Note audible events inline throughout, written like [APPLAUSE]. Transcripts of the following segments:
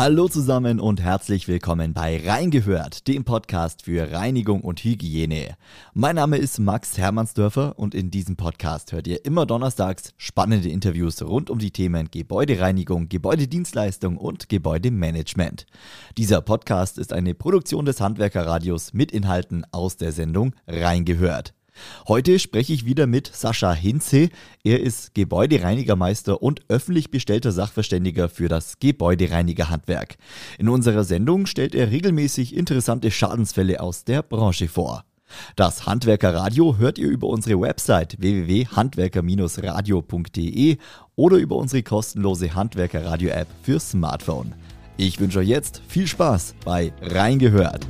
Hallo zusammen und herzlich willkommen bei Reingehört, dem Podcast für Reinigung und Hygiene. Mein Name ist Max Hermannsdörfer und in diesem Podcast hört ihr immer donnerstags spannende Interviews rund um die Themen Gebäudereinigung, Gebäudedienstleistung und Gebäudemanagement. Dieser Podcast ist eine Produktion des Handwerkerradios mit Inhalten aus der Sendung Reingehört. Heute spreche ich wieder mit Sascha Hinze. Er ist Gebäudereinigermeister und öffentlich bestellter Sachverständiger für das Gebäudereinigerhandwerk. In unserer Sendung stellt er regelmäßig interessante Schadensfälle aus der Branche vor. Das Handwerkerradio hört ihr über unsere Website www.handwerker-radio.de oder über unsere kostenlose Handwerkerradio-App für Smartphone. Ich wünsche euch jetzt viel Spaß bei Reingehört.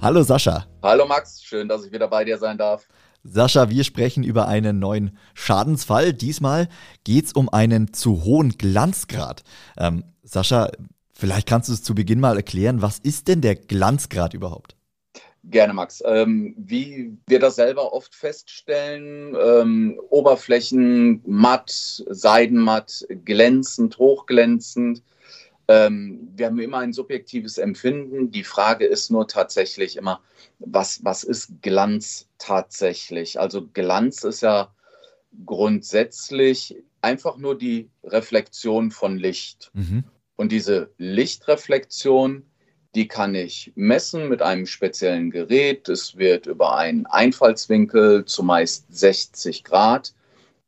Hallo Sascha. Hallo Max, schön, dass ich wieder bei dir sein darf. Sascha, wir sprechen über einen neuen Schadensfall. Diesmal geht es um einen zu hohen Glanzgrad. Ähm, Sascha, vielleicht kannst du es zu Beginn mal erklären, was ist denn der Glanzgrad überhaupt? Gerne, Max. Ähm, wie wir das selber oft feststellen, ähm, Oberflächen matt, seidenmatt, glänzend, hochglänzend, ähm, wir haben immer ein subjektives Empfinden. Die Frage ist nur tatsächlich immer, was, was ist Glanz tatsächlich? Also Glanz ist ja grundsätzlich einfach nur die Reflexion von Licht. Mhm. Und diese Lichtreflexion, die kann ich messen mit einem speziellen Gerät. Es wird über einen Einfallswinkel, zumeist 60 Grad,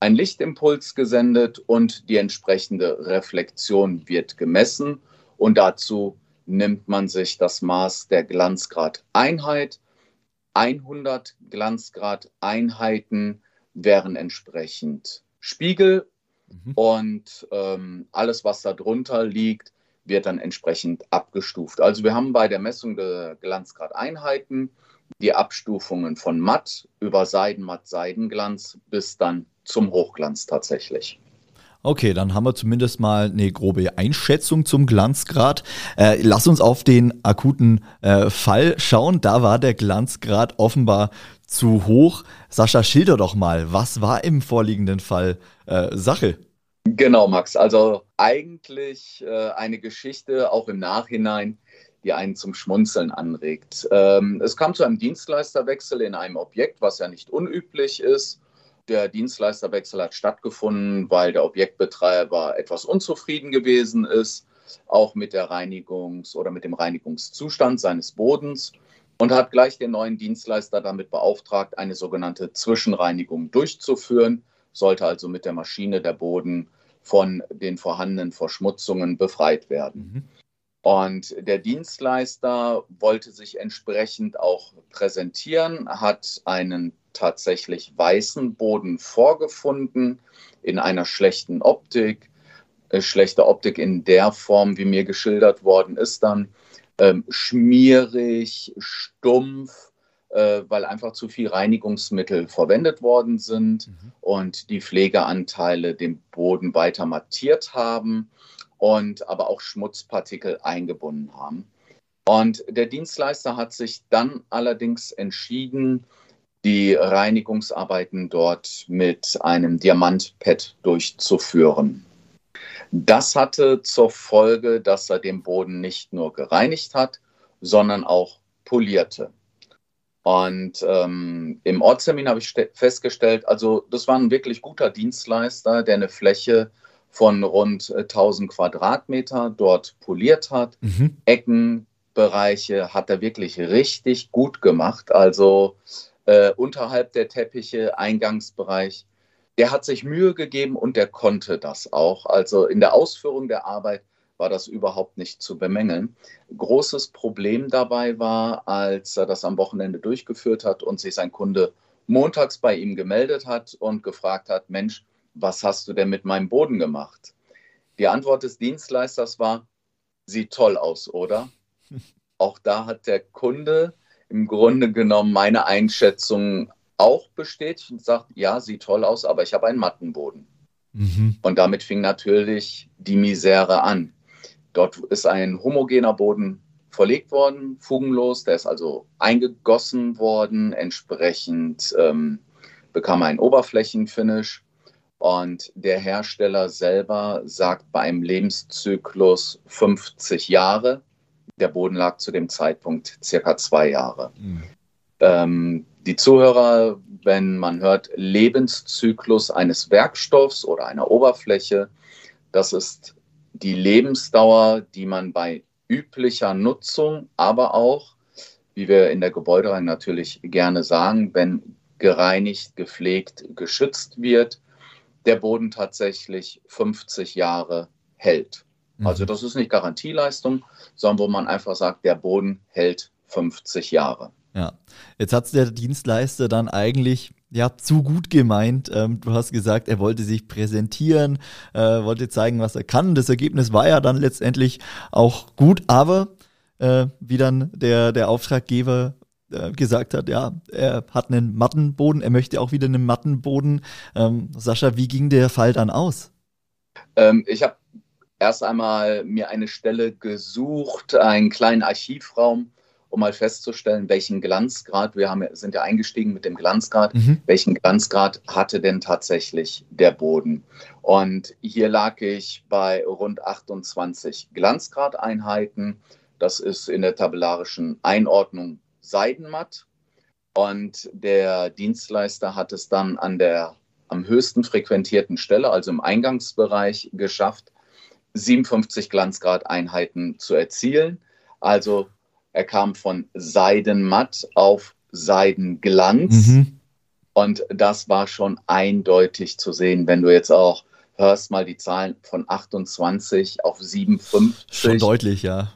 ein Lichtimpuls gesendet und die entsprechende Reflexion wird gemessen. Und dazu nimmt man sich das Maß der Glanzgrad-Einheit. 100 Glanzgrad-Einheiten wären entsprechend Spiegel mhm. und ähm, alles, was darunter liegt, wird dann entsprechend abgestuft. Also wir haben bei der Messung der Glanzgrad-Einheiten die Abstufungen von matt über Seidenmatt, Seidenglanz bis dann zum Hochglanz tatsächlich. Okay, dann haben wir zumindest mal eine grobe Einschätzung zum Glanzgrad. Äh, lass uns auf den akuten äh, Fall schauen. Da war der Glanzgrad offenbar zu hoch. Sascha, schilder doch mal, was war im vorliegenden Fall äh, Sache? Genau, Max. Also eigentlich äh, eine Geschichte, auch im Nachhinein, die einen zum Schmunzeln anregt. Ähm, es kam zu einem Dienstleisterwechsel in einem Objekt, was ja nicht unüblich ist. Der Dienstleisterwechsel hat stattgefunden, weil der Objektbetreiber etwas unzufrieden gewesen ist, auch mit der Reinigungs- oder mit dem Reinigungszustand seines Bodens und hat gleich den neuen Dienstleister damit beauftragt, eine sogenannte Zwischenreinigung durchzuführen, sollte also mit der Maschine der Boden von den vorhandenen Verschmutzungen befreit werden. Mhm. Und der Dienstleister wollte sich entsprechend auch präsentieren, hat einen tatsächlich weißen Boden vorgefunden in einer schlechten Optik. Äh, schlechte Optik in der Form, wie mir geschildert worden ist, dann ähm, schmierig, stumpf, äh, weil einfach zu viel Reinigungsmittel verwendet worden sind mhm. und die Pflegeanteile den Boden weiter mattiert haben und aber auch Schmutzpartikel eingebunden haben. Und der Dienstleister hat sich dann allerdings entschieden, die Reinigungsarbeiten dort mit einem Diamantpad durchzuführen. Das hatte zur Folge, dass er den Boden nicht nur gereinigt hat, sondern auch polierte. Und ähm, im Ortstermin habe ich festgestellt, also das war ein wirklich guter Dienstleister, der eine Fläche von rund 1000 äh, Quadratmeter dort poliert hat. Mhm. Eckenbereiche hat er wirklich richtig gut gemacht. Also äh, unterhalb der Teppiche, Eingangsbereich. Der hat sich Mühe gegeben und der konnte das auch. Also in der Ausführung der Arbeit war das überhaupt nicht zu bemängeln. Großes Problem dabei war, als er das am Wochenende durchgeführt hat und sich sein Kunde montags bei ihm gemeldet hat und gefragt hat, Mensch, was hast du denn mit meinem Boden gemacht? Die Antwort des Dienstleisters war, sieht toll aus, oder? [LAUGHS] Auch da hat der Kunde im Grunde genommen meine Einschätzung auch bestätigt und sagt, ja, sieht toll aus, aber ich habe einen Mattenboden. Mhm. Und damit fing natürlich die Misere an. Dort ist ein homogener Boden verlegt worden, fugenlos, der ist also eingegossen worden, entsprechend ähm, bekam er ein Oberflächenfinish Und der Hersteller selber sagt bei einem Lebenszyklus 50 Jahre. Der Boden lag zu dem Zeitpunkt circa zwei Jahre. Mhm. Ähm, die Zuhörer, wenn man hört Lebenszyklus eines Werkstoffs oder einer Oberfläche, das ist die Lebensdauer, die man bei üblicher Nutzung, aber auch, wie wir in der Gebäudereinigung natürlich gerne sagen, wenn gereinigt, gepflegt, geschützt wird, der Boden tatsächlich 50 Jahre hält. Mhm. Also das ist nicht Garantieleistung, sondern wo man einfach sagt, der Boden hält 50 Jahre. Ja, jetzt hat es der Dienstleister dann eigentlich ja zu gut gemeint. Ähm, du hast gesagt, er wollte sich präsentieren, äh, wollte zeigen, was er kann. Das Ergebnis war ja dann letztendlich auch gut, aber äh, wie dann der, der Auftraggeber äh, gesagt hat, ja, er hat einen Mattenboden, er möchte auch wieder einen Mattenboden. Ähm, Sascha, wie ging der Fall dann aus? Ähm, ich habe erst einmal mir eine Stelle gesucht, einen kleinen Archivraum um mal festzustellen, welchen Glanzgrad, wir haben, sind ja eingestiegen mit dem Glanzgrad, mhm. welchen Glanzgrad hatte denn tatsächlich der Boden? Und hier lag ich bei rund 28 Glanzgrad-Einheiten. Das ist in der tabellarischen Einordnung Seidenmatt. Und der Dienstleister hat es dann an der am höchsten frequentierten Stelle, also im Eingangsbereich, geschafft, 57 Glanzgrad-Einheiten zu erzielen. Also er kam von Seidenmatt auf Seidenglanz. Mhm. Und das war schon eindeutig zu sehen, wenn du jetzt auch hörst mal die Zahlen von 28 auf 57. Schon deutlich, ja.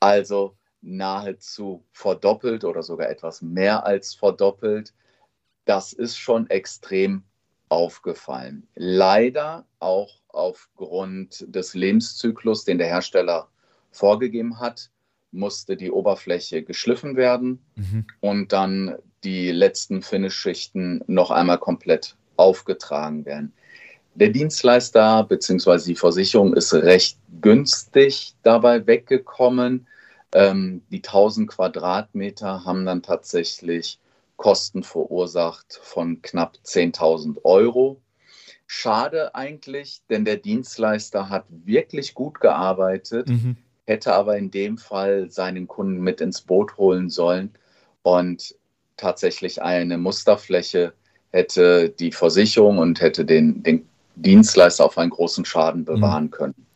Also nahezu verdoppelt oder sogar etwas mehr als verdoppelt. Das ist schon extrem aufgefallen. Leider auch aufgrund des Lebenszyklus, den der Hersteller vorgegeben hat, musste die Oberfläche geschliffen werden mhm. und dann die letzten Finish-Schichten noch einmal komplett aufgetragen werden. Der Dienstleister bzw. die Versicherung ist recht günstig dabei weggekommen. Ähm, die 1000 Quadratmeter haben dann tatsächlich Kosten verursacht von knapp 10.000 Euro. Schade eigentlich, denn der Dienstleister hat wirklich gut gearbeitet. Mhm hätte aber in dem Fall seinen Kunden mit ins Boot holen sollen und tatsächlich eine Musterfläche hätte die Versicherung und hätte den, den Dienstleister auf einen großen Schaden mhm. bewahren können.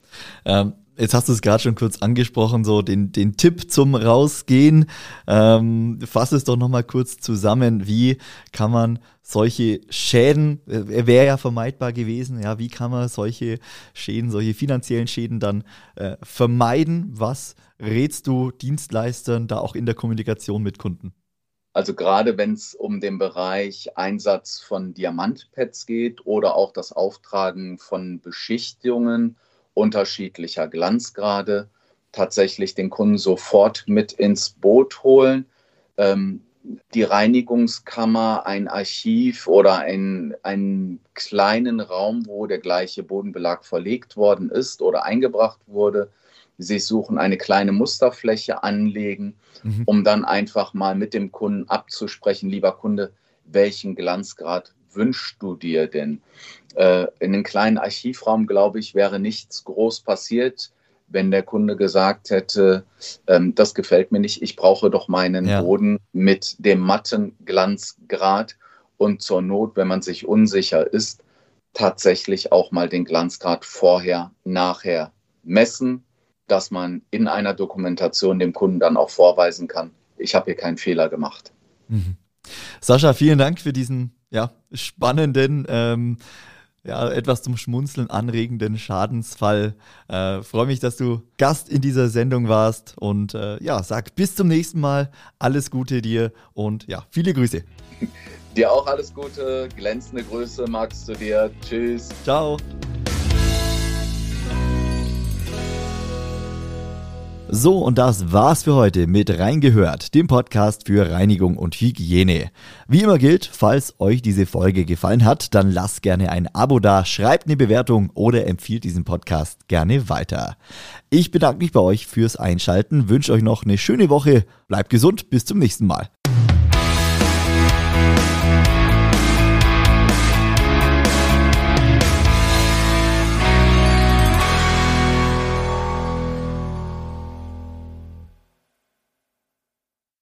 Ähm, jetzt hast du es gerade schon kurz angesprochen, so den, den Tipp zum Rausgehen. Ähm, fass es doch nochmal kurz zusammen. Wie kann man solche Schäden, äh, wäre ja vermeidbar gewesen, ja, wie kann man solche Schäden, solche finanziellen Schäden dann äh, vermeiden? Was rätst du Dienstleistern da auch in der Kommunikation mit Kunden? Also gerade wenn es um den Bereich Einsatz von Diamantpads geht oder auch das Auftragen von Beschichtungen unterschiedlicher Glanzgrade, tatsächlich den Kunden sofort mit ins Boot holen. Ähm, die Reinigungskammer, ein Archiv oder ein, einen kleinen Raum, wo der gleiche Bodenbelag verlegt worden ist oder eingebracht wurde. Sie suchen eine kleine Musterfläche anlegen, mhm. um dann einfach mal mit dem Kunden abzusprechen, lieber Kunde, welchen Glanzgrad wünschst du dir denn? Äh, in einem kleinen Archivraum, glaube ich, wäre nichts groß passiert wenn der Kunde gesagt hätte, ähm, das gefällt mir nicht, ich brauche doch meinen ja. Boden mit dem matten Glanzgrad und zur Not, wenn man sich unsicher ist, tatsächlich auch mal den Glanzgrad vorher, nachher messen, dass man in einer Dokumentation dem Kunden dann auch vorweisen kann, ich habe hier keinen Fehler gemacht. Mhm. Sascha, vielen Dank für diesen ja, spannenden ähm, ja, etwas zum Schmunzeln anregenden Schadensfall. Äh, Freue mich, dass du Gast in dieser Sendung warst und äh, ja, sag bis zum nächsten Mal. Alles Gute dir und ja, viele Grüße. [LAUGHS] Dir auch alles Gute, glänzende Grüße, Max, zu dir. Tschüss. Ciao. So, und das war's für heute mit Reingehört, dem Podcast für Reinigung und Hygiene. Wie immer gilt, falls euch diese Folge gefallen hat, dann lasst gerne ein Abo da, schreibt eine Bewertung oder empfiehlt diesen Podcast gerne weiter. Ich bedanke mich bei euch fürs Einschalten, wünsche euch noch eine schöne Woche, bleibt gesund, bis zum nächsten Mal.